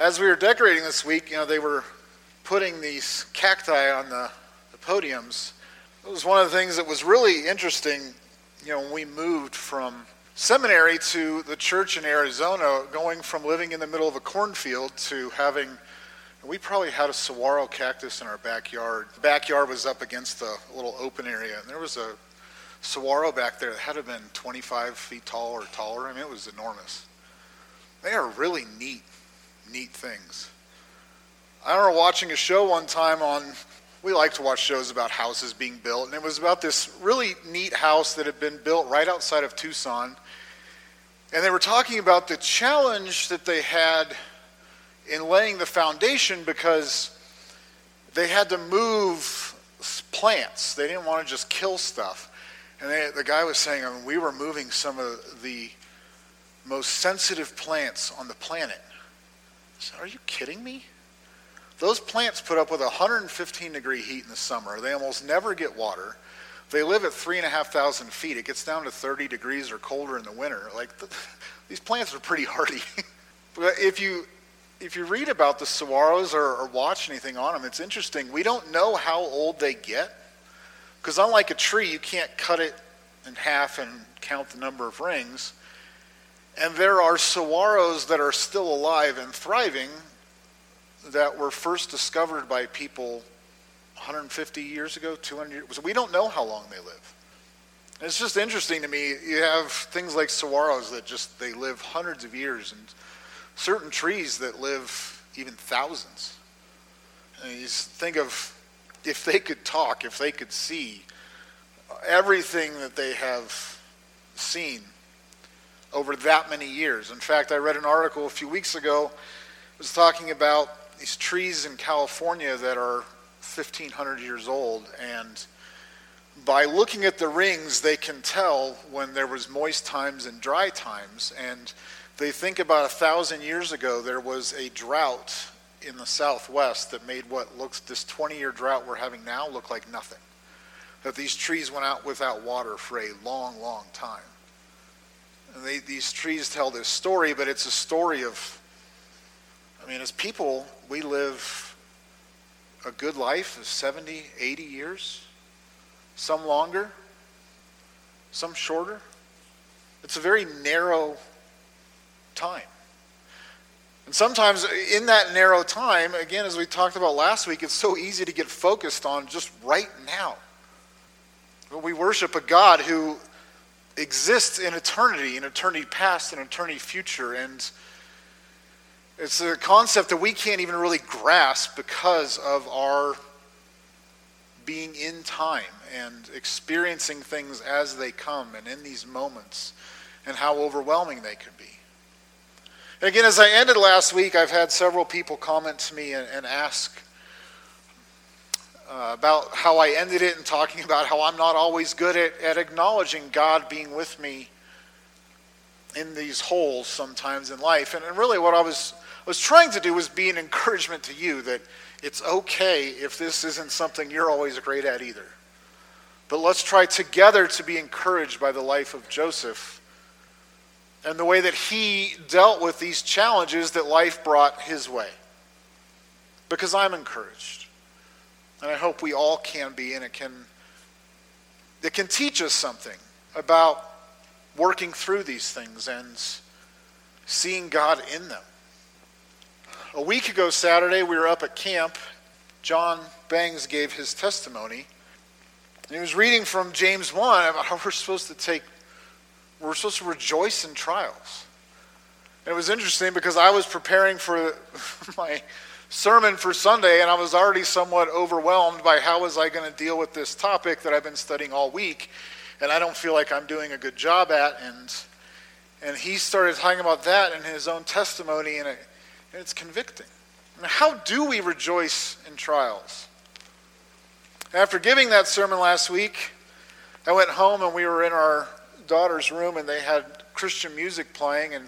As we were decorating this week, you know, they were putting these cacti on the, the podiums. It was one of the things that was really interesting, you know, when we moved from seminary to the church in Arizona, going from living in the middle of a cornfield to having, we probably had a saguaro cactus in our backyard. The backyard was up against a little open area, and there was a saguaro back there that had to have been 25 feet tall or taller. I mean, it was enormous. They are really neat neat things. I remember watching a show one time on, we like to watch shows about houses being built, and it was about this really neat house that had been built right outside of Tucson. And they were talking about the challenge that they had in laying the foundation because they had to move plants. They didn't want to just kill stuff. And they, the guy was saying, I mean, we were moving some of the most sensitive plants on the planet. Said, Are you kidding me? Those plants put up with 115 degree heat in the summer. They almost never get water. They live at three and a half thousand feet. It gets down to 30 degrees or colder in the winter. Like the, these plants are pretty hardy. but if you if you read about the saguaros or, or watch anything on them, it's interesting. We don't know how old they get because unlike a tree, you can't cut it in half and count the number of rings. And there are saguaros that are still alive and thriving that were first discovered by people 150 years ago, 200 years. We don't know how long they live. It's just interesting to me. You have things like saguaros that just they live hundreds of years, and certain trees that live even thousands. And you think of if they could talk, if they could see uh, everything that they have seen over that many years. In fact, I read an article a few weeks ago. Was talking about these trees in California that are 1,500 years old, and by looking at the rings, they can tell when there was moist times and dry times. And they think about a thousand years ago, there was a drought in the southwest that made what looks this 20-year drought we're having now look like nothing. That these trees went out without water for a long, long time. And they, these trees tell this story, but it's a story of, I mean, as people, we live a good life of 70, 80 years, some longer, some shorter. It's a very narrow time. And sometimes in that narrow time, again, as we talked about last week, it's so easy to get focused on just right now. But we worship a God who exists in eternity, in eternity past and eternity future. And it's a concept that we can't even really grasp because of our being in time and experiencing things as they come and in these moments and how overwhelming they can be. And again, as I ended last week, I've had several people comment to me and, and ask uh, about how I ended it and talking about how I'm not always good at, at acknowledging God being with me in these holes sometimes in life. And, and really, what I was, was trying to do was be an encouragement to you that it's okay if this isn't something you're always great at either. But let's try together to be encouraged by the life of Joseph and the way that he dealt with these challenges that life brought his way. Because I'm encouraged. And I hope we all can be, and it can, it can teach us something about working through these things and seeing God in them. A week ago, Saturday, we were up at camp. John Bangs gave his testimony. And he was reading from James 1 about how we're supposed to take, we're supposed to rejoice in trials. And it was interesting because I was preparing for my sermon for Sunday, and I was already somewhat overwhelmed by how was I going to deal with this topic that I've been studying all week, and I don't feel like I'm doing a good job at. And and he started talking about that in his own testimony, and, it, and it's convicting. And how do we rejoice in trials? After giving that sermon last week, I went home and we were in our daughter's room, and they had Christian music playing, and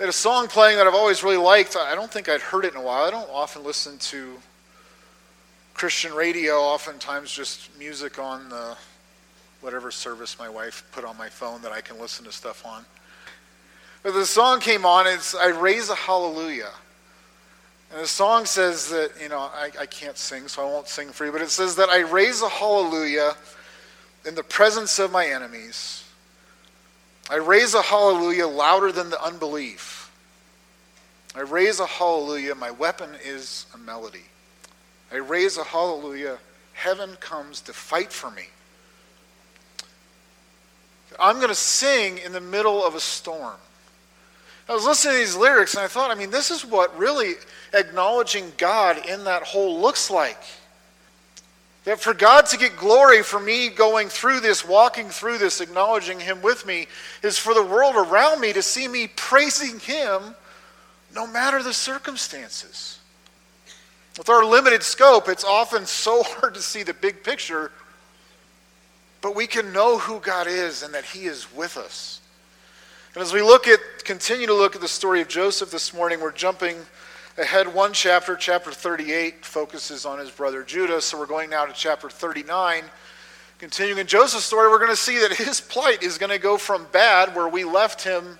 they had a song playing that I've always really liked. I don't think I'd heard it in a while. I don't often listen to Christian radio, oftentimes just music on the whatever service my wife put on my phone that I can listen to stuff on. But the song came on, it's I Raise a Hallelujah. And the song says that, you know, I, I can't sing, so I won't sing for you, but it says that I raise a hallelujah in the presence of my enemies. I raise a hallelujah louder than the unbelief. I raise a hallelujah, my weapon is a melody. I raise a hallelujah, heaven comes to fight for me. I'm going to sing in the middle of a storm. I was listening to these lyrics and I thought, I mean, this is what really acknowledging God in that whole looks like. That for God to get glory for me going through this, walking through this, acknowledging Him with me, is for the world around me to see me praising Him no matter the circumstances. With our limited scope, it's often so hard to see the big picture, but we can know who God is and that He is with us. And as we look at, continue to look at the story of Joseph this morning, we're jumping ahead one chapter. Chapter 38 focuses on his brother Judah. So we're going now to chapter 39. Continuing in Joseph's story, we're going to see that his plight is going to go from bad, where we left him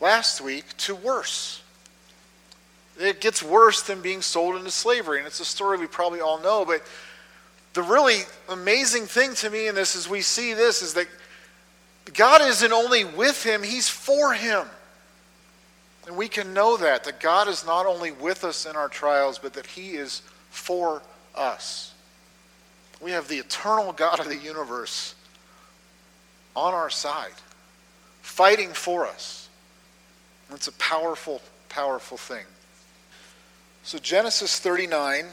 last week, to worse. It gets worse than being sold into slavery. And it's a story we probably all know. But the really amazing thing to me in this is we see this is that God isn't only with him, he's for him. And we can know that, that God is not only with us in our trials, but that he is for us. We have the eternal God of the universe on our side, fighting for us. It's a powerful, powerful thing. So, Genesis 39,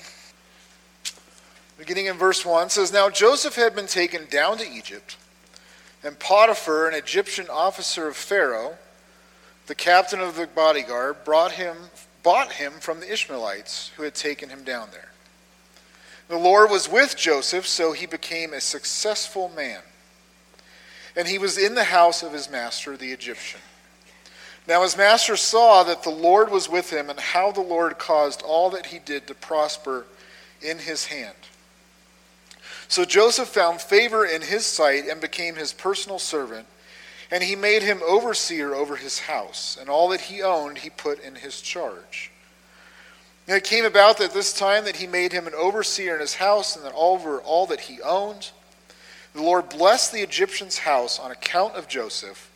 beginning in verse 1, says Now Joseph had been taken down to Egypt and Potiphar, an Egyptian officer of Pharaoh, the captain of the bodyguard, brought him, bought him from the Ishmaelites who had taken him down there. The Lord was with Joseph, so he became a successful man. And he was in the house of his master, the Egyptian. Now his master saw that the Lord was with him, and how the Lord caused all that he did to prosper in his hand. So Joseph found favor in his sight and became his personal servant, and he made him overseer over his house, and all that he owned he put in his charge. And it came about that this time that he made him an overseer in his house, and that over all that he owned. The Lord blessed the Egyptian's house on account of Joseph.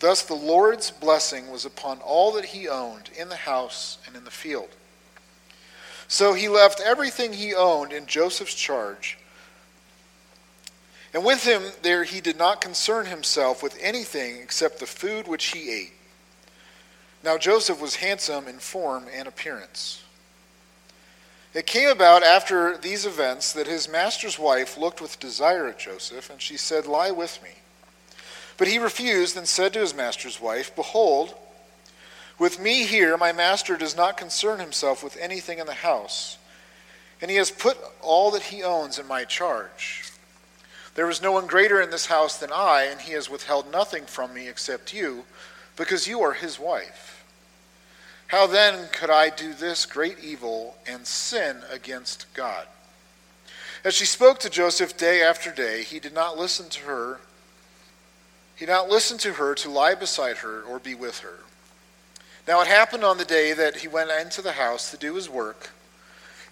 Thus the Lord's blessing was upon all that he owned in the house and in the field. So he left everything he owned in Joseph's charge and with him there he did not concern himself with anything except the food which he ate. Now Joseph was handsome in form and appearance. It came about after these events that his master's wife looked with desire at Joseph, and she said, Lie with me. But he refused and said to his master's wife, Behold, with me here my master does not concern himself with anything in the house, and he has put all that he owns in my charge. There is no one greater in this house than I, and he has withheld nothing from me except you, because you are his wife. How then could I do this great evil and sin against God? As she spoke to Joseph day after day, he did not listen to her. He did not listen to her to lie beside her or be with her. Now it happened on the day that he went into the house to do his work,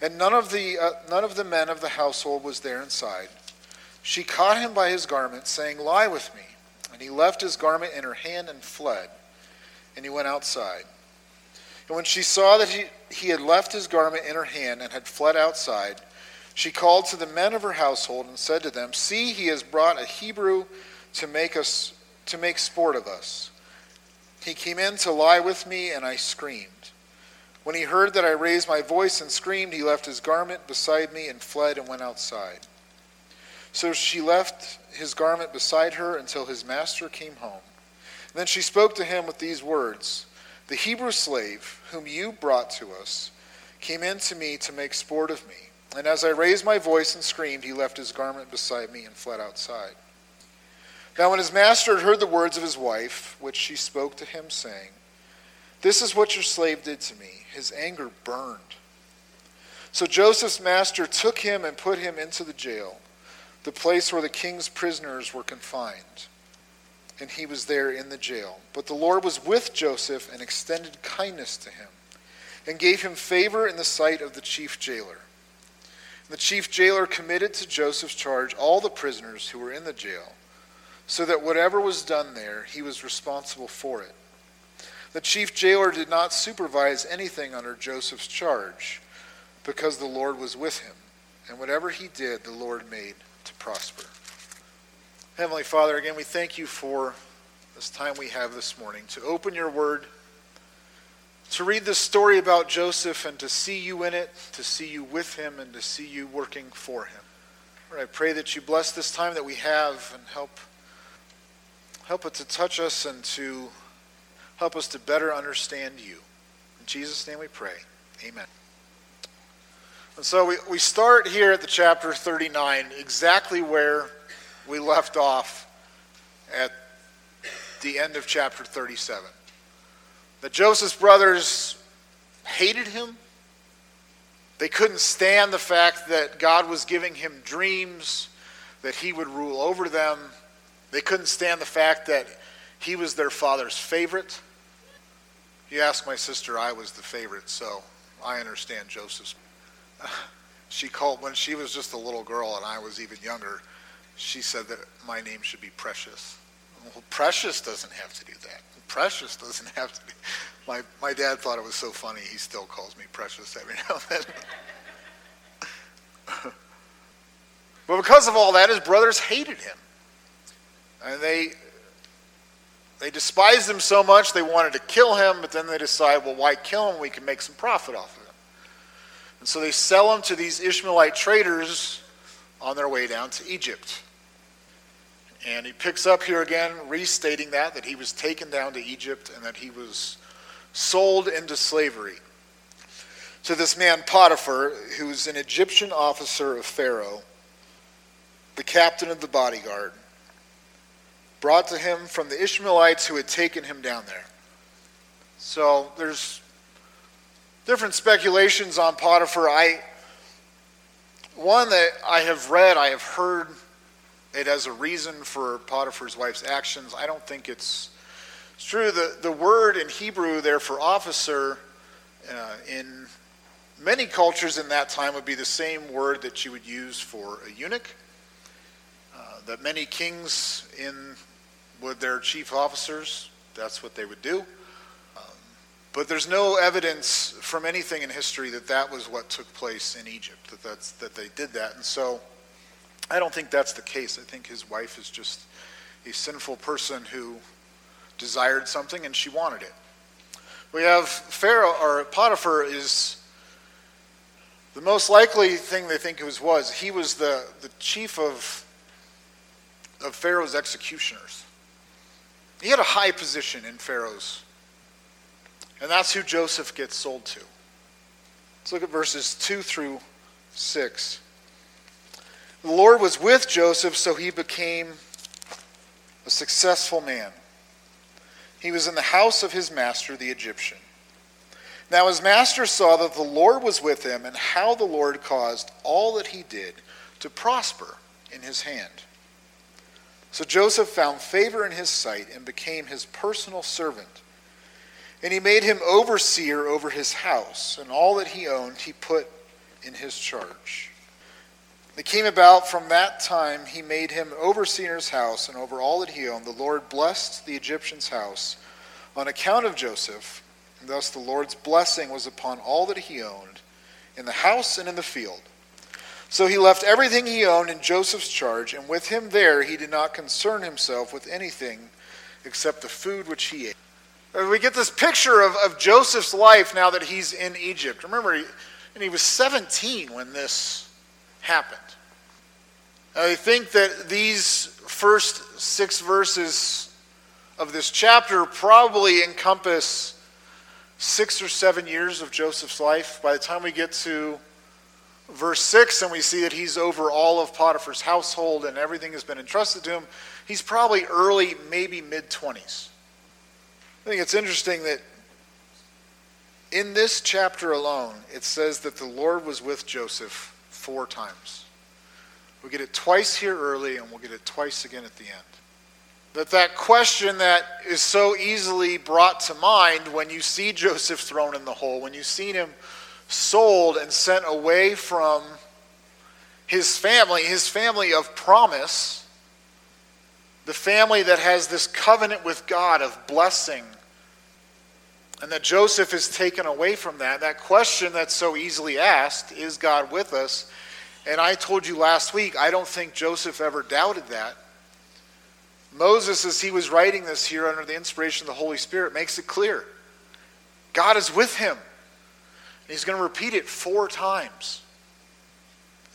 and none of the, uh, none of the men of the household was there inside. She caught him by his garment, saying, Lie with me. And he left his garment in her hand and fled. And he went outside. And when she saw that he, he had left his garment in her hand and had fled outside, she called to the men of her household and said to them, See, he has brought a Hebrew to make us to make sport of us. He came in to lie with me, and I screamed. When he heard that I raised my voice and screamed, he left his garment beside me and fled and went outside. So she left his garment beside her until his master came home. then she spoke to him with these words The Hebrew slave, whom you brought to us, came in to me to make sport of me. And as I raised my voice and screamed, he left his garment beside me and fled outside. Now, when his master had heard the words of his wife, which she spoke to him, saying, This is what your slave did to me, his anger burned. So Joseph's master took him and put him into the jail the place where the king's prisoners were confined. And he was there in the jail. But the Lord was with Joseph and extended kindness to him. and gave him favor in the sight of the chief jailer. And the chief jailer committed to Joseph's charge all the prisoners who were in the jail, so that whatever was done there, he was responsible for it. The chief jailer did not supervise anything under Joseph's charge, because the Lord was with him, and whatever he did, the Lord made to prosper. Heavenly Father, again, we thank you for this time we have this morning to open your word to read this story about Joseph and to see you in it, to see you with him, and to see you working for him. Lord, I pray that you bless this time that we have and help, help it to touch us and to help us to better understand you. In Jesus' name we pray. Amen. And so we, we start here at the chapter 39, exactly where we left off at the end of chapter 37 that Joseph's brothers hated him. They couldn't stand the fact that God was giving him dreams, that he would rule over them. They couldn't stand the fact that he was their father's favorite. You ask my sister, I was the favorite, so I understand Joseph's. She called, when she was just a little girl and I was even younger, she said that my name should be Precious. Well, Precious doesn't have to do that. Precious doesn't have to be. My, my dad thought it was so funny, he still calls me Precious every now and then. but because of all that, his brothers hated him. And they, they despised him so much they wanted to kill him, but then they decide, well, why kill him? We can make some profit off. And so they sell him to these Ishmaelite traders on their way down to Egypt. And he picks up here again, restating that, that he was taken down to Egypt and that he was sold into slavery to this man Potiphar, who's an Egyptian officer of Pharaoh, the captain of the bodyguard, brought to him from the Ishmaelites who had taken him down there. So there's different speculations on Potiphar. I one that I have read, I have heard it as a reason for Potiphar's wife's actions. I don't think it's, it's true. The, the word in Hebrew there for officer uh, in many cultures in that time would be the same word that you would use for a eunuch. Uh, that many kings in with their chief officers, that's what they would do. But there's no evidence from anything in history that that was what took place in Egypt, that, that's, that they did that. And so I don't think that's the case. I think his wife is just a sinful person who desired something and she wanted it. We have Pharaoh, or Potiphar is the most likely thing they think it was was he was the, the chief of, of Pharaoh's executioners. He had a high position in Pharaoh's. And that's who Joseph gets sold to. Let's look at verses 2 through 6. The Lord was with Joseph, so he became a successful man. He was in the house of his master, the Egyptian. Now his master saw that the Lord was with him, and how the Lord caused all that he did to prosper in his hand. So Joseph found favor in his sight and became his personal servant. And he made him overseer over his house, and all that he owned he put in his charge. It came about from that time he made him overseer in his house and over all that he owned. The Lord blessed the Egyptian's house on account of Joseph, and thus the Lord's blessing was upon all that he owned, in the house and in the field. So he left everything he owned in Joseph's charge, and with him there he did not concern himself with anything except the food which he ate. Uh, we get this picture of, of Joseph's life now that he's in Egypt. Remember, he, and he was 17 when this happened. I think that these first six verses of this chapter probably encompass six or seven years of Joseph's life. By the time we get to verse 6 and we see that he's over all of Potiphar's household and everything has been entrusted to him, he's probably early, maybe mid 20s. I think it's interesting that in this chapter alone, it says that the Lord was with Joseph four times. We'll get it twice here early, and we'll get it twice again at the end. that that question that is so easily brought to mind when you see Joseph thrown in the hole, when you see him sold and sent away from his family, his family of promise, the family that has this covenant with God of blessing, and that Joseph is taken away from that. That question that's so easily asked is God with us? And I told you last week, I don't think Joseph ever doubted that. Moses, as he was writing this here under the inspiration of the Holy Spirit, makes it clear God is with him. And he's going to repeat it four times.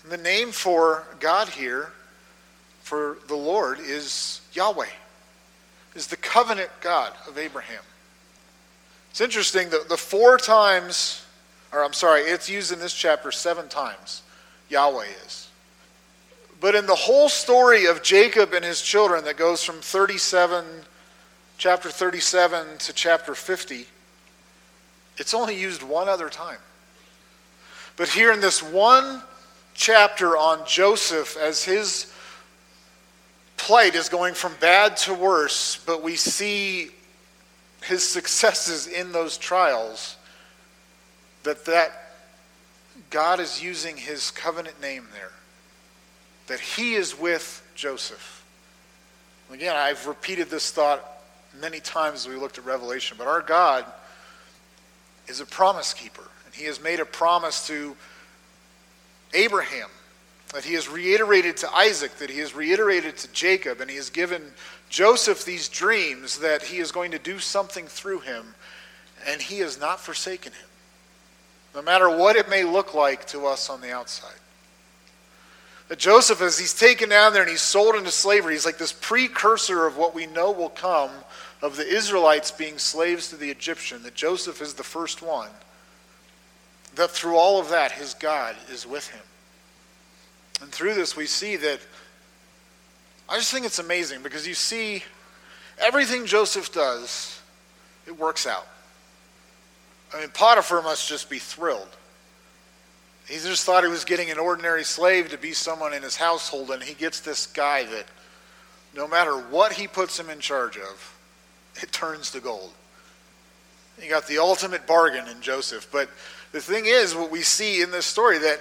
And the name for God here, for the Lord, is Yahweh, is the covenant God of Abraham. It's interesting that the four times, or I'm sorry, it's used in this chapter seven times, Yahweh is. But in the whole story of Jacob and his children that goes from 37, chapter 37 to chapter 50, it's only used one other time. But here in this one chapter on Joseph, as his plight is going from bad to worse, but we see his successes in those trials, that that God is using his covenant name there that he is with Joseph. Again, I've repeated this thought many times as we looked at Revelation, but our God is a promise keeper. And he has made a promise to Abraham that he has reiterated to Isaac, that he has reiterated to Jacob, and he has given Joseph these dreams that he is going to do something through him, and he has not forsaken him, no matter what it may look like to us on the outside. That Joseph, as he's taken down there and he's sold into slavery, he's like this precursor of what we know will come of the Israelites being slaves to the Egyptian, that Joseph is the first one. That through all of that, his God is with him. And through this, we see that I just think it's amazing because you see everything Joseph does, it works out. I mean, Potiphar must just be thrilled. He just thought he was getting an ordinary slave to be someone in his household, and he gets this guy that no matter what he puts him in charge of, it turns to gold. He got the ultimate bargain in Joseph. But the thing is, what we see in this story, that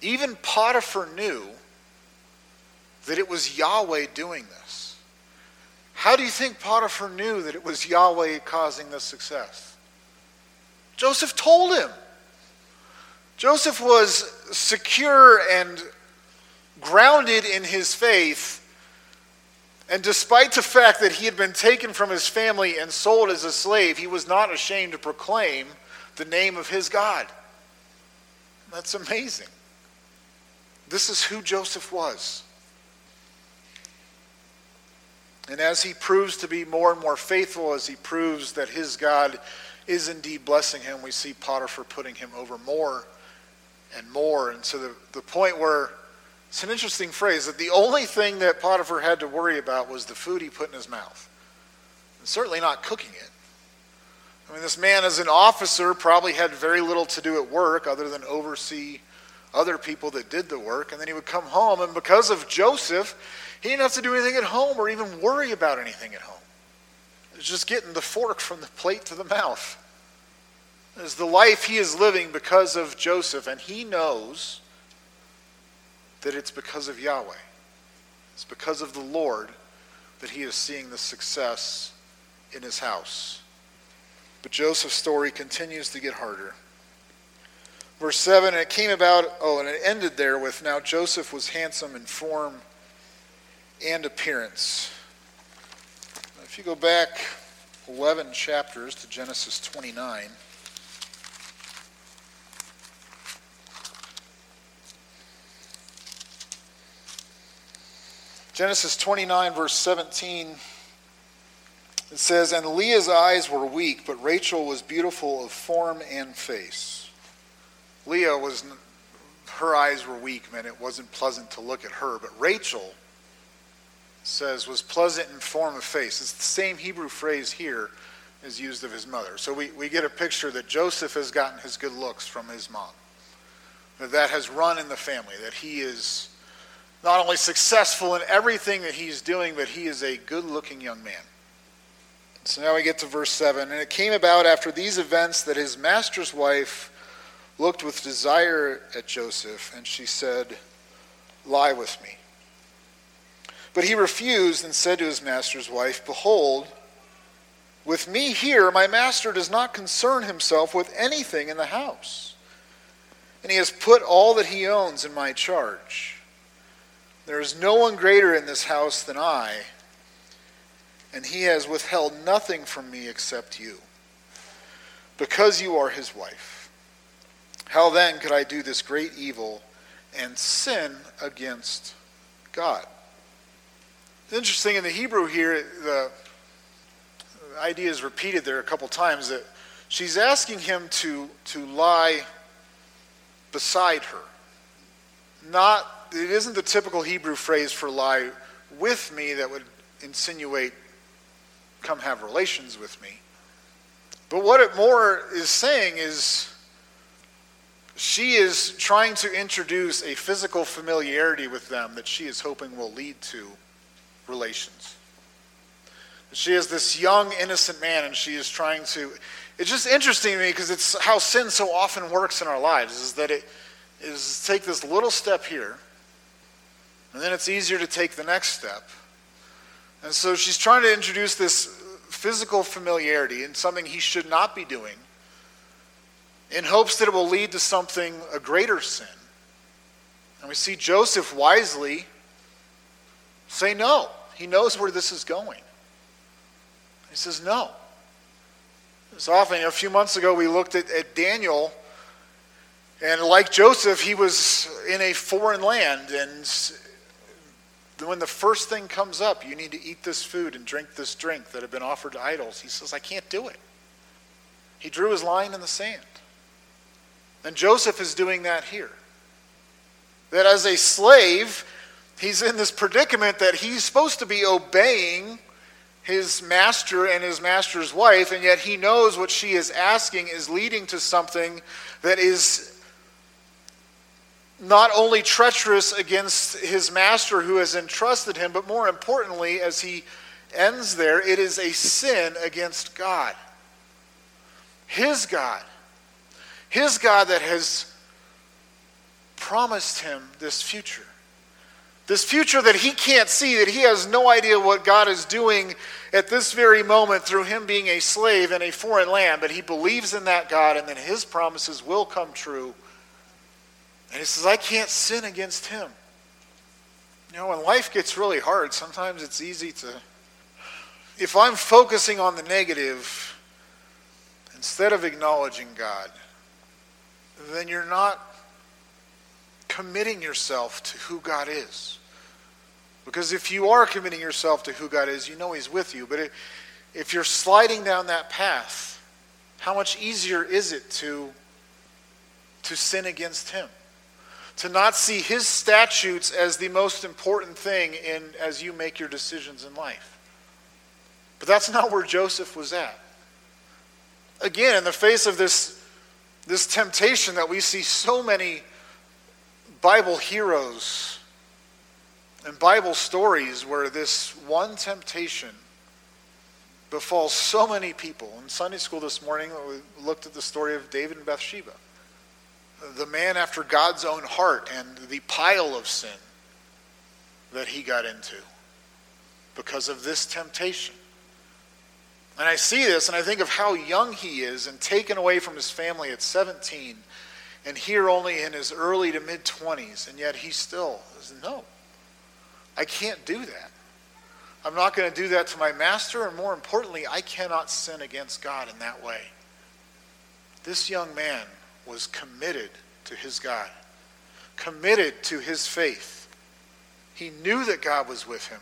even Potiphar knew that it was Yahweh doing this. How do you think Potiphar knew that it was Yahweh causing this success? Joseph told him. Joseph was secure and grounded in his faith. And despite the fact that he had been taken from his family and sold as a slave, he was not ashamed to proclaim the name of his God. That's amazing. This is who Joseph was. And as he proves to be more and more faithful, as he proves that his God is indeed blessing him, we see Potiphar putting him over more and more. And to the, the point where it's an interesting phrase that the only thing that Potiphar had to worry about was the food he put in his mouth, and certainly not cooking it. I mean, this man, as an officer, probably had very little to do at work other than oversee other people that did the work. And then he would come home, and because of Joseph, he didn't have to do anything at home or even worry about anything at home. It was just getting the fork from the plate to the mouth is the life he is living because of Joseph, and he knows that it's because of Yahweh. It's because of the Lord that he is seeing the success in his house. But Joseph's story continues to get harder. Verse 7 and it came about, oh, and it ended there with now Joseph was handsome in form and appearance. If you go back 11 chapters to Genesis 29. Genesis 29, verse 17, it says, And Leah's eyes were weak, but Rachel was beautiful of form and face. Leah was, her eyes were weak, man. It wasn't pleasant to look at her. But Rachel says, was pleasant in form of face. It's the same Hebrew phrase here is used of his mother. So we, we get a picture that Joseph has gotten his good looks from his mom. That that has run in the family, that he is not only successful in everything that he's doing, but he is a good looking young man. So now we get to verse 7. And it came about after these events that his master's wife looked with desire at Joseph, and she said, Lie with me. But he refused and said to his master's wife, Behold, with me here, my master does not concern himself with anything in the house, and he has put all that he owns in my charge. There is no one greater in this house than I, and he has withheld nothing from me except you, because you are his wife. How then could I do this great evil and sin against God? It's interesting in the Hebrew here, the idea is repeated there a couple times that she's asking him to, to lie beside her. Not, it isn't the typical Hebrew phrase for lie with me that would insinuate come have relations with me. But what it more is saying is she is trying to introduce a physical familiarity with them that she is hoping will lead to relations. She is this young, innocent man, and she is trying to. It's just interesting to me because it's how sin so often works in our lives is that it is take this little step here, and then it's easier to take the next step. And so she's trying to introduce this physical familiarity in something he should not be doing in hopes that it will lead to something, a greater sin. And we see Joseph wisely say no. He knows where this is going. He says no. It's often, a few months ago, we looked at, at Daniel, and like Joseph, he was in a foreign land, and when the first thing comes up, you need to eat this food and drink this drink that have been offered to idols, he says, I can't do it. He drew his line in the sand. And Joseph is doing that here. That as a slave, he's in this predicament that he's supposed to be obeying his master and his master's wife, and yet he knows what she is asking is leading to something that is not only treacherous against his master who has entrusted him, but more importantly, as he ends there, it is a sin against God. His God. His God that has promised him this future. This future that he can't see, that he has no idea what God is doing at this very moment through him being a slave in a foreign land, but he believes in that God and that his promises will come true and he says, I can't sin against him. You know, when life gets really hard, sometimes it's easy to. If I'm focusing on the negative instead of acknowledging God, then you're not committing yourself to who God is. Because if you are committing yourself to who God is, you know He's with you. But if you're sliding down that path, how much easier is it to, to sin against Him? to not see his statutes as the most important thing in as you make your decisions in life. But that's not where Joseph was at. Again, in the face of this, this temptation that we see so many Bible heroes and Bible stories where this one temptation befalls so many people. In Sunday school this morning, we looked at the story of David and Bathsheba the man after God's own heart and the pile of sin that he got into because of this temptation. And I see this and I think of how young he is and taken away from his family at 17 and here only in his early to mid 20s. And yet he still says, No, I can't do that. I'm not going to do that to my master. And more importantly, I cannot sin against God in that way. This young man was committed to his God, committed to his faith. He knew that God was with him.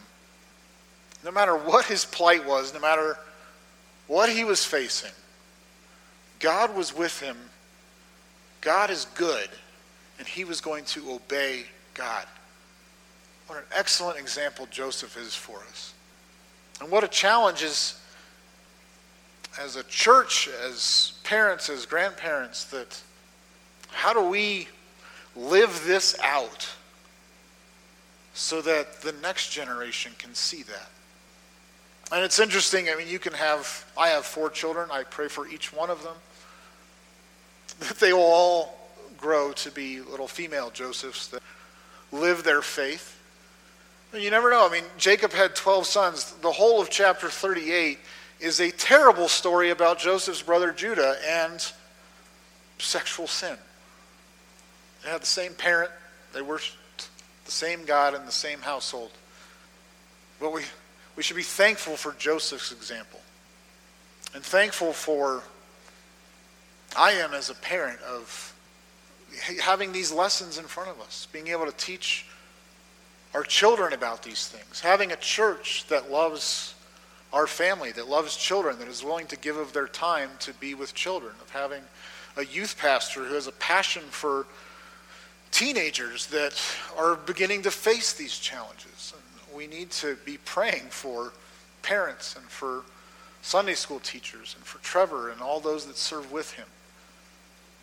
No matter what his plight was, no matter what he was facing, God was with him. God is good, and he was going to obey God. What an excellent example Joseph is for us. And what a challenge is as a church, as parents, as grandparents, that how do we live this out so that the next generation can see that. And it's interesting, I mean, you can have, I have four children. I pray for each one of them that they will all grow to be little female Josephs that live their faith. You never know. I mean, Jacob had 12 sons. The whole of chapter 38 is a terrible story about Joseph's brother Judah and sexual sin. They had the same parent, they worshiped the same God in the same household. But we, we should be thankful for Joseph's example and thankful for I am as a parent of having these lessons in front of us, being able to teach our children about these things, having a church that loves our family, that loves children, that is willing to give of their time to be with children, of having a youth pastor who has a passion for teenagers that are beginning to face these challenges. And we need to be praying for parents and for Sunday school teachers and for Trevor and all those that serve with him.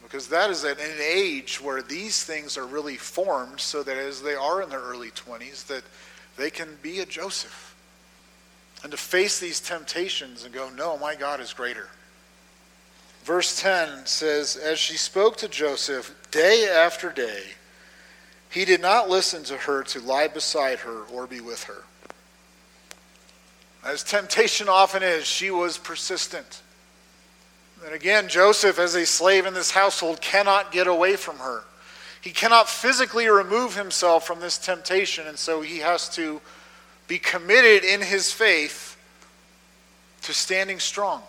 Because that is at an age where these things are really formed so that as they are in their early 20s, that they can be a Joseph. And to face these temptations and go, no, my God is greater. Verse 10 says, As she spoke to Joseph day after day, he did not listen to her to lie beside her or be with her. As temptation often is, she was persistent. And again, Joseph, as a slave in this household, cannot get away from her. He cannot physically remove himself from this temptation, and so he has to be committed in his faith to standing strong.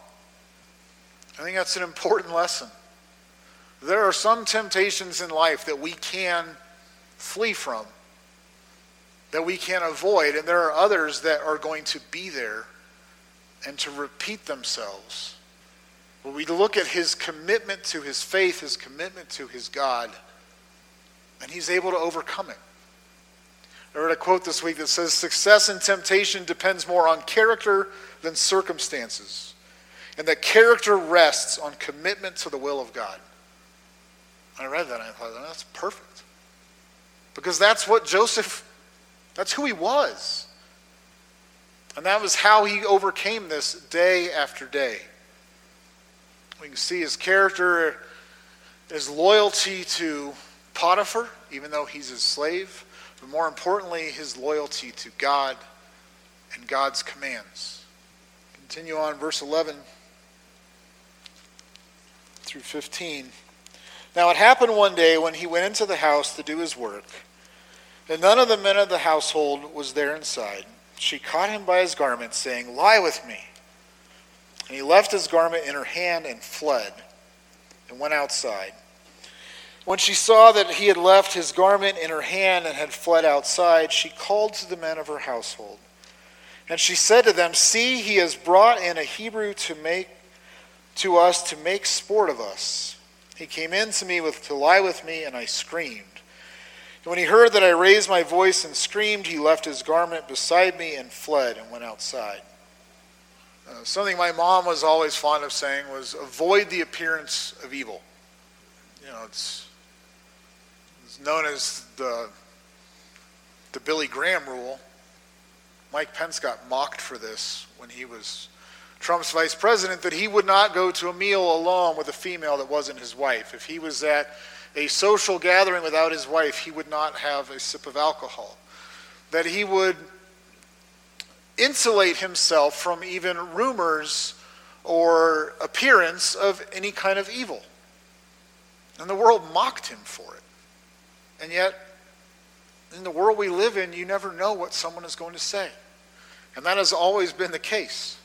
I think that's an important lesson. There are some temptations in life that we can flee from, that we can't avoid, and there are others that are going to be there and to repeat themselves. When we look at his commitment to his faith, his commitment to his God, and he's able to overcome it. I read a quote this week that says success in temptation depends more on character than circumstances, and that character rests on commitment to the will of God. I read that and I thought, that's perfect. Because that's what Joseph, that's who he was. And that was how he overcame this day after day. We can see his character, his loyalty to Potiphar, even though he's his slave, but more importantly, his loyalty to God and God's commands. Continue on, verse 11 through 15. Now it happened one day when he went into the house to do his work, and none of the men of the household was there inside. She caught him by his garment, saying, Lie with me. And he left his garment in her hand and fled and went outside. When she saw that he had left his garment in her hand and had fled outside, she called to the men of her household. And she said to them, See, he has brought in a Hebrew to make to us to make sport of us. He came in to me with to lie with me, and I screamed. And when he heard that I raised my voice and screamed, he left his garment beside me and fled and went outside. Uh, something my mom was always fond of saying was avoid the appearance of evil. You know, it's, it's known as the, the Billy Graham rule. Mike Pence got mocked for this when he was Trump's vice president, that he would not go to a meal alone with a female that wasn't his wife. If he was at a social gathering without his wife, he would not have a sip of alcohol. That he would insulate himself from even rumors or appearance of any kind of evil. And the world mocked him for it. And yet, in the world we live in, you never know what someone is going to say. And that has always been the case.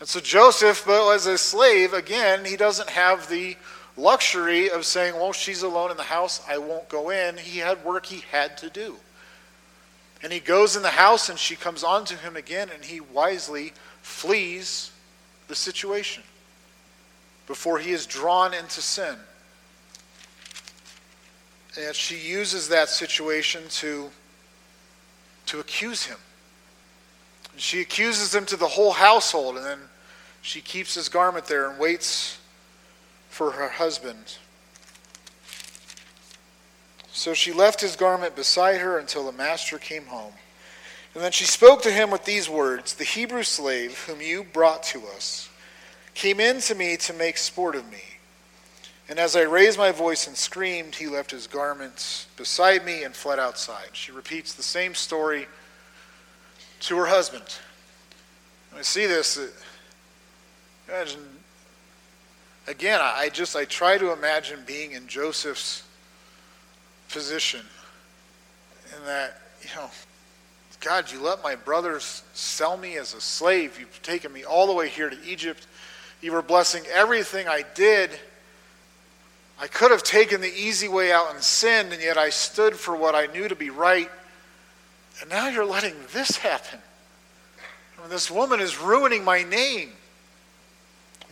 And so Joseph, but as a slave, again, he doesn't have the luxury of saying, well, she's alone in the house, I won't go in. He had work he had to do. And he goes in the house and she comes on to him again and he wisely flees the situation before he is drawn into sin. And she uses that situation to, to accuse him. And she accuses him to the whole household, and then she keeps his garment there and waits for her husband. So she left his garment beside her until the master came home. And then she spoke to him with these words The Hebrew slave whom you brought to us came in to me to make sport of me. And as I raised my voice and screamed, he left his garments beside me and fled outside. She repeats the same story to her husband. I see this. Uh, imagine, again, I just, I try to imagine being in Joseph's position in that, you know, God, you let my brothers sell me as a slave. You've taken me all the way here to Egypt. You were blessing everything I did. I could have taken the easy way out and sinned, and yet I stood for what I knew to be right. And now you're letting this happen. I mean, this woman is ruining my name.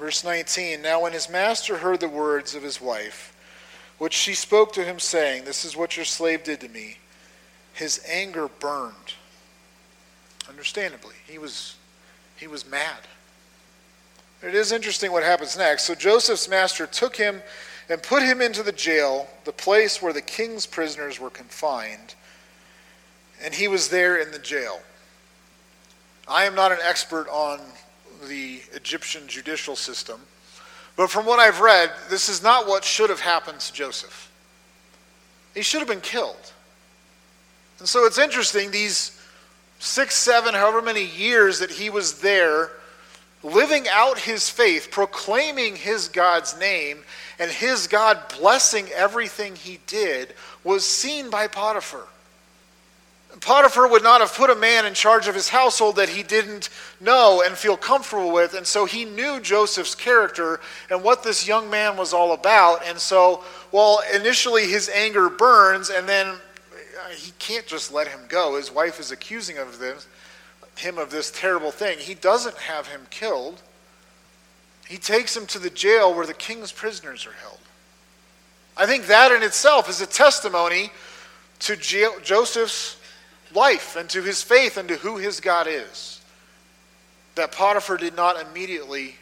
Verse 19 Now, when his master heard the words of his wife, which she spoke to him, saying, This is what your slave did to me, his anger burned. Understandably, he was, he was mad. It is interesting what happens next. So Joseph's master took him and put him into the jail, the place where the king's prisoners were confined, and he was there in the jail. I am not an expert on the Egyptian judicial system, but from what I've read, this is not what should have happened to Joseph. He should have been killed. And so it's interesting, these six, seven, however many years that he was there, living out his faith, proclaiming his God's name, and his God blessing everything he did was seen by Potiphar. Potiphar would not have put a man in charge of his household that he didn't know and feel comfortable with. And so he knew Joseph's character and what this young man was all about. And so, well, initially his anger burns, and then uh, he can't just let him go. His wife is accusing of this, him of this terrible thing. He doesn't have him killed. He takes him to the jail where the king's prisoners are held. I think that in itself is a testimony to Joseph's life and to his faith and to who his God is. That Potiphar did not immediately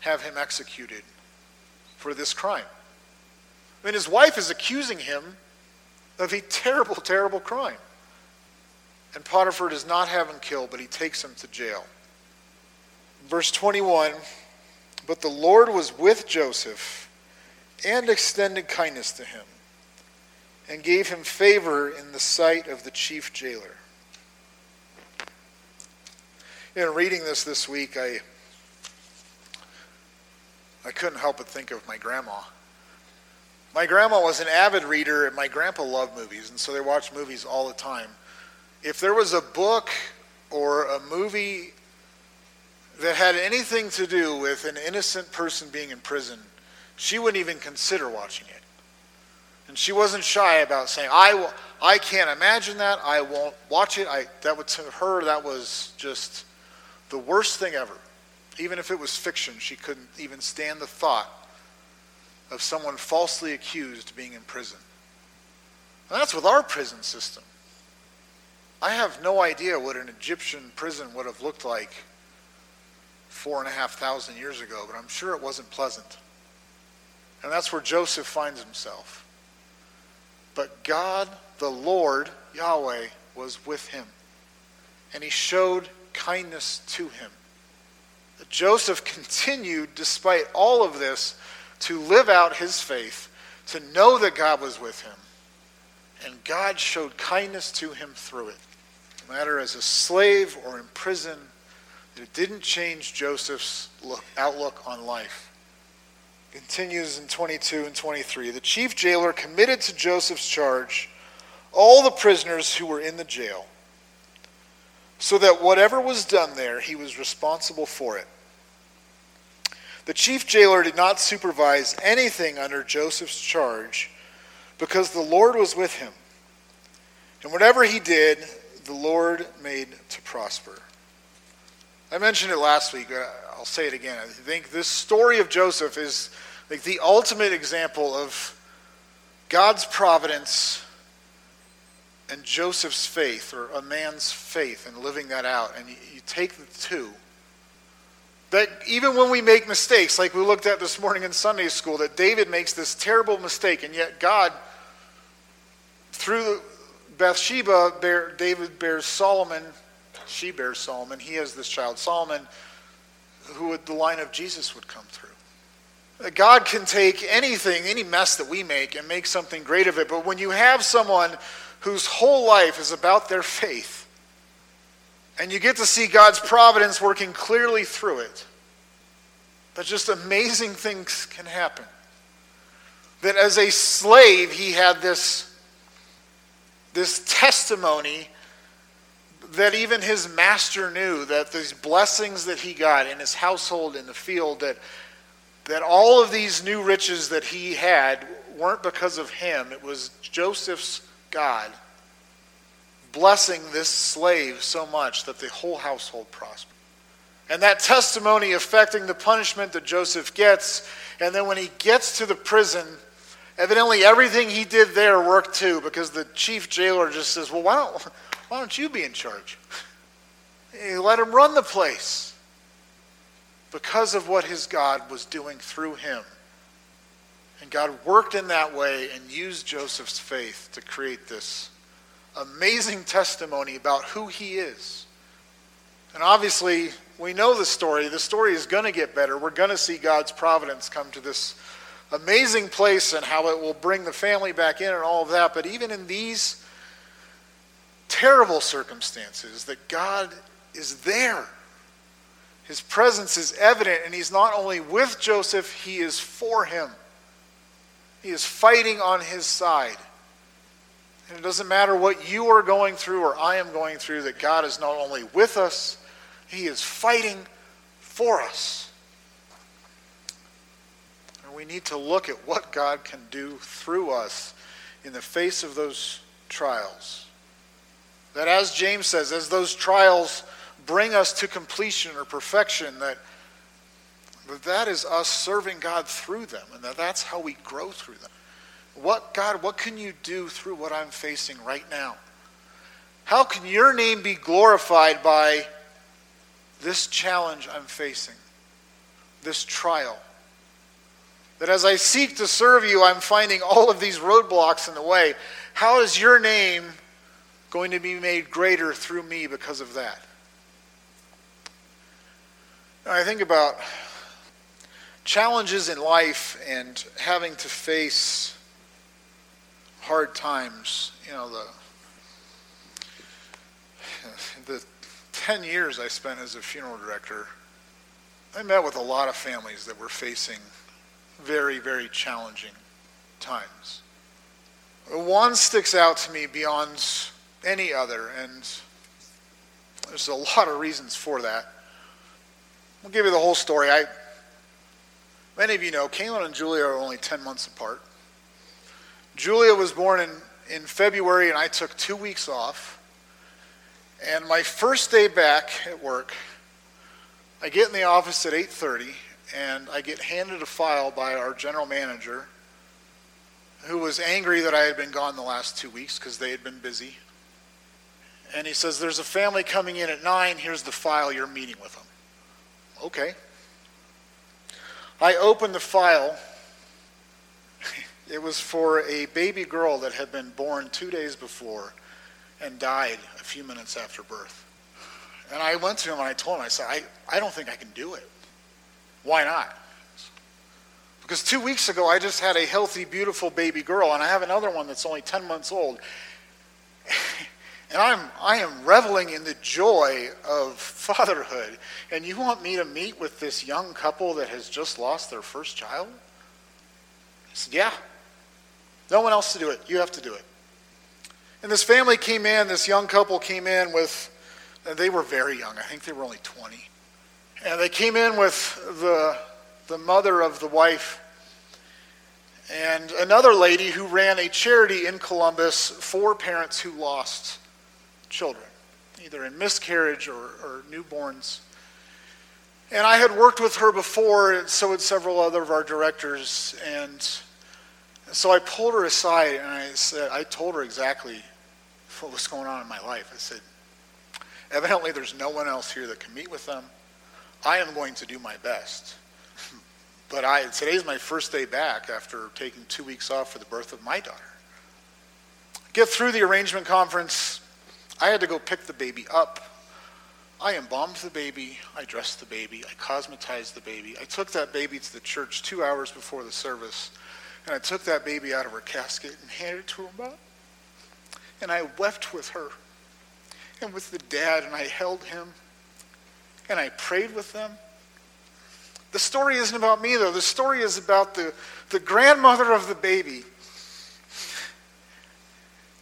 have him executed for this crime. I mean, his wife is accusing him of a terrible, terrible crime. And Potiphar does not have him killed, but he takes him to jail. Verse 21 but the Lord was with Joseph and extended kindness to him and gave him favor in the sight of the chief jailer. In reading this this week, I, I couldn't help but think of my grandma. My grandma was an avid reader, and my grandpa loved movies, and so they watched movies all the time. If there was a book or a movie that had anything to do with an innocent person being in prison, she wouldn't even consider watching it. And she wasn't shy about saying, I, I can't imagine that. I won't watch it. I, that would, to her, that was just the worst thing ever. Even if it was fiction, she couldn't even stand the thought of someone falsely accused being in prison. And that's with our prison system. I have no idea what an Egyptian prison would have looked like four and a half thousand years ago, but I'm sure it wasn't pleasant. And that's where Joseph finds himself. But God, the Lord, Yahweh, was with him. And he showed kindness to him. Joseph continued, despite all of this, to live out his faith, to know that God was with him. And God showed kindness to him through it. No matter as a slave or in prison, it didn't change Joseph's look, outlook on life. Continues in 22 and 23. The chief jailer committed to Joseph's charge all the prisoners who were in the jail, so that whatever was done there, he was responsible for it. The chief jailer did not supervise anything under Joseph's charge because the Lord was with him. And whatever he did, the Lord made to prosper. I mentioned it last week. I'll say it again. I think this story of Joseph is like the ultimate example of God's providence and Joseph's faith, or a man's faith, and living that out. And you, you take the two. That even when we make mistakes, like we looked at this morning in Sunday school, that David makes this terrible mistake, and yet God through Bathsheba, bear, David bears Solomon. She bears Solomon. He has this child, Solomon, who would, the line of Jesus would come through. Uh, God can take anything, any mess that we make, and make something great of it. But when you have someone whose whole life is about their faith, and you get to see God's providence working clearly through it, that just amazing things can happen. That as a slave, he had this, this testimony that even his master knew that these blessings that he got in his household, in the field, that that all of these new riches that he had weren't because of him, it was Joseph's God blessing this slave so much that the whole household prospered. And that testimony affecting the punishment that Joseph gets, and then when he gets to the prison, evidently everything he did there worked too, because the chief jailer just says, Well, why don't, why don't you be in charge? He let him run the place because of what his God was doing through him. And God worked in that way and used Joseph's faith to create this amazing testimony about who he is. And obviously, we know the story. The story is going to get better. We're going to see God's providence come to this amazing place and how it will bring the family back in and all of that. But even in these terrible circumstances, that God is there his presence is evident, and he's not only with Joseph, he is for him. He is fighting on his side. And it doesn't matter what you are going through or I am going through, that God is not only with us, he is fighting for us. And we need to look at what God can do through us in the face of those trials. That, as James says, as those trials bring us to completion or perfection, that, that that is us serving God through them, and that that's how we grow through them. What, God, what can you do through what I'm facing right now? How can your name be glorified by this challenge I'm facing, this trial? That as I seek to serve you, I'm finding all of these roadblocks in the way. How is your name going to be made greater through me because of that? I think about challenges in life and having to face hard times. You know, the, the 10 years I spent as a funeral director, I met with a lot of families that were facing very, very challenging times. One sticks out to me beyond any other, and there's a lot of reasons for that. I'll give you the whole story. I, many of you know, Kaylin and Julia are only 10 months apart. Julia was born in, in February, and I took two weeks off. And my first day back at work, I get in the office at 8.30, and I get handed a file by our general manager, who was angry that I had been gone the last two weeks because they had been busy. And he says, there's a family coming in at 9. Here's the file. You're meeting with them. Okay. I opened the file. It was for a baby girl that had been born two days before and died a few minutes after birth. And I went to him and I told him, I said, I, I don't think I can do it. Why not? Because two weeks ago I just had a healthy, beautiful baby girl, and I have another one that's only 10 months old. And I'm, I am reveling in the joy of fatherhood. And you want me to meet with this young couple that has just lost their first child? I said, Yeah. No one else to do it. You have to do it. And this family came in, this young couple came in with, they were very young. I think they were only 20. And they came in with the, the mother of the wife and another lady who ran a charity in Columbus for parents who lost children, either in miscarriage or, or newborns. And I had worked with her before, and so had several other of our directors. And so I pulled her aside and I said, I told her exactly what was going on in my life. I said, evidently there's no one else here that can meet with them. I am going to do my best. But I, today's my first day back after taking two weeks off for the birth of my daughter. Get through the arrangement conference. I had to go pick the baby up. I embalmed the baby. I dressed the baby. I cosmetized the baby. I took that baby to the church two hours before the service. And I took that baby out of her casket and handed it to her mom. And I wept with her and with the dad, and I held him and I prayed with them. The story isn't about me, though. The story is about the, the grandmother of the baby.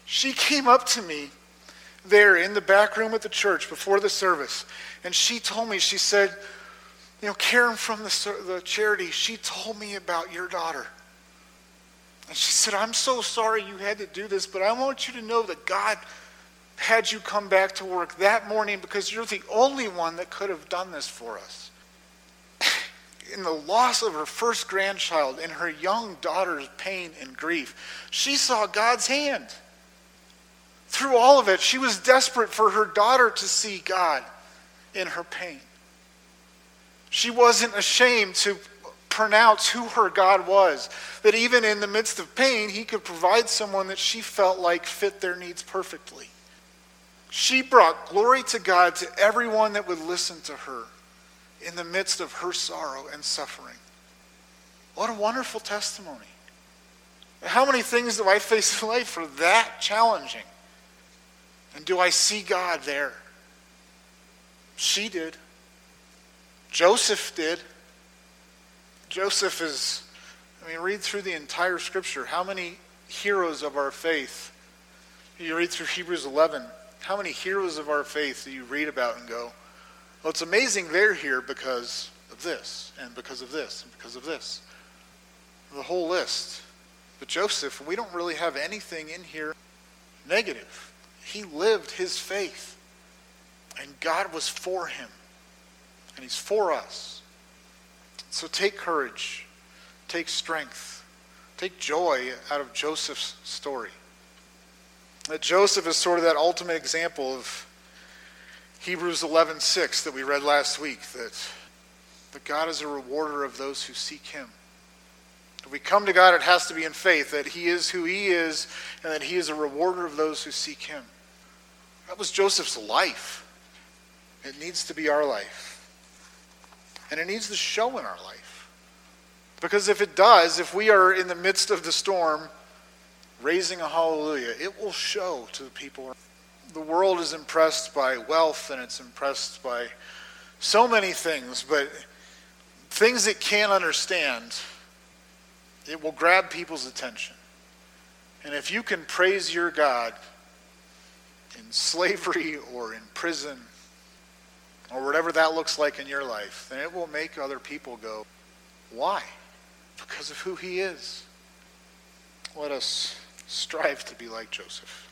She came up to me there in the back room at the church before the service, and she told me, she said, You know, Karen from the, the charity, she told me about your daughter. And she said, I'm so sorry you had to do this, but I want you to know that God had you come back to work that morning because you're the only one that could have done this for us. In the loss of her first grandchild, in her young daughter's pain and grief, she saw God's hand. Through all of it, she was desperate for her daughter to see God in her pain. She wasn't ashamed to pronounce who her God was. That even in the midst of pain, he could provide someone that she felt like fit their needs perfectly. She brought glory to God to everyone that would listen to her in the midst of her sorrow and suffering. What a wonderful testimony. How many things do I face in life are that challenging? And do I see God there? She did. Joseph did. Joseph is, I mean, read through the entire scripture. How many heroes of our faith? You read through Hebrews 11. How many heroes of our faith do you read about and go, well, it's amazing they're here because of this, and because of this, and because of this? The whole list. But Joseph, we don't really have anything in here negative. He lived his faith, and God was for him, and he's for us. So take courage, take strength, take joy out of Joseph's story. That Joseph is sort of that ultimate example of Hebrews 11:6 that we read last week that that God is a rewarder of those who seek him. If we come to God, it has to be in faith that he is who he is and that he is a rewarder of those who seek him. That was Joseph's life. It needs to be our life. And it needs to show in our life. Because if it does, if we are in the midst of the storm, raising a hallelujah, it will show to the people. The world is impressed by wealth and it's impressed by so many things, but things it can't understand, it will grab people's attention. And if you can praise your God in slavery or in prison or whatever that looks like in your life, then it will make other people go, Why? Because of who he is. Let us strive to be like Joseph.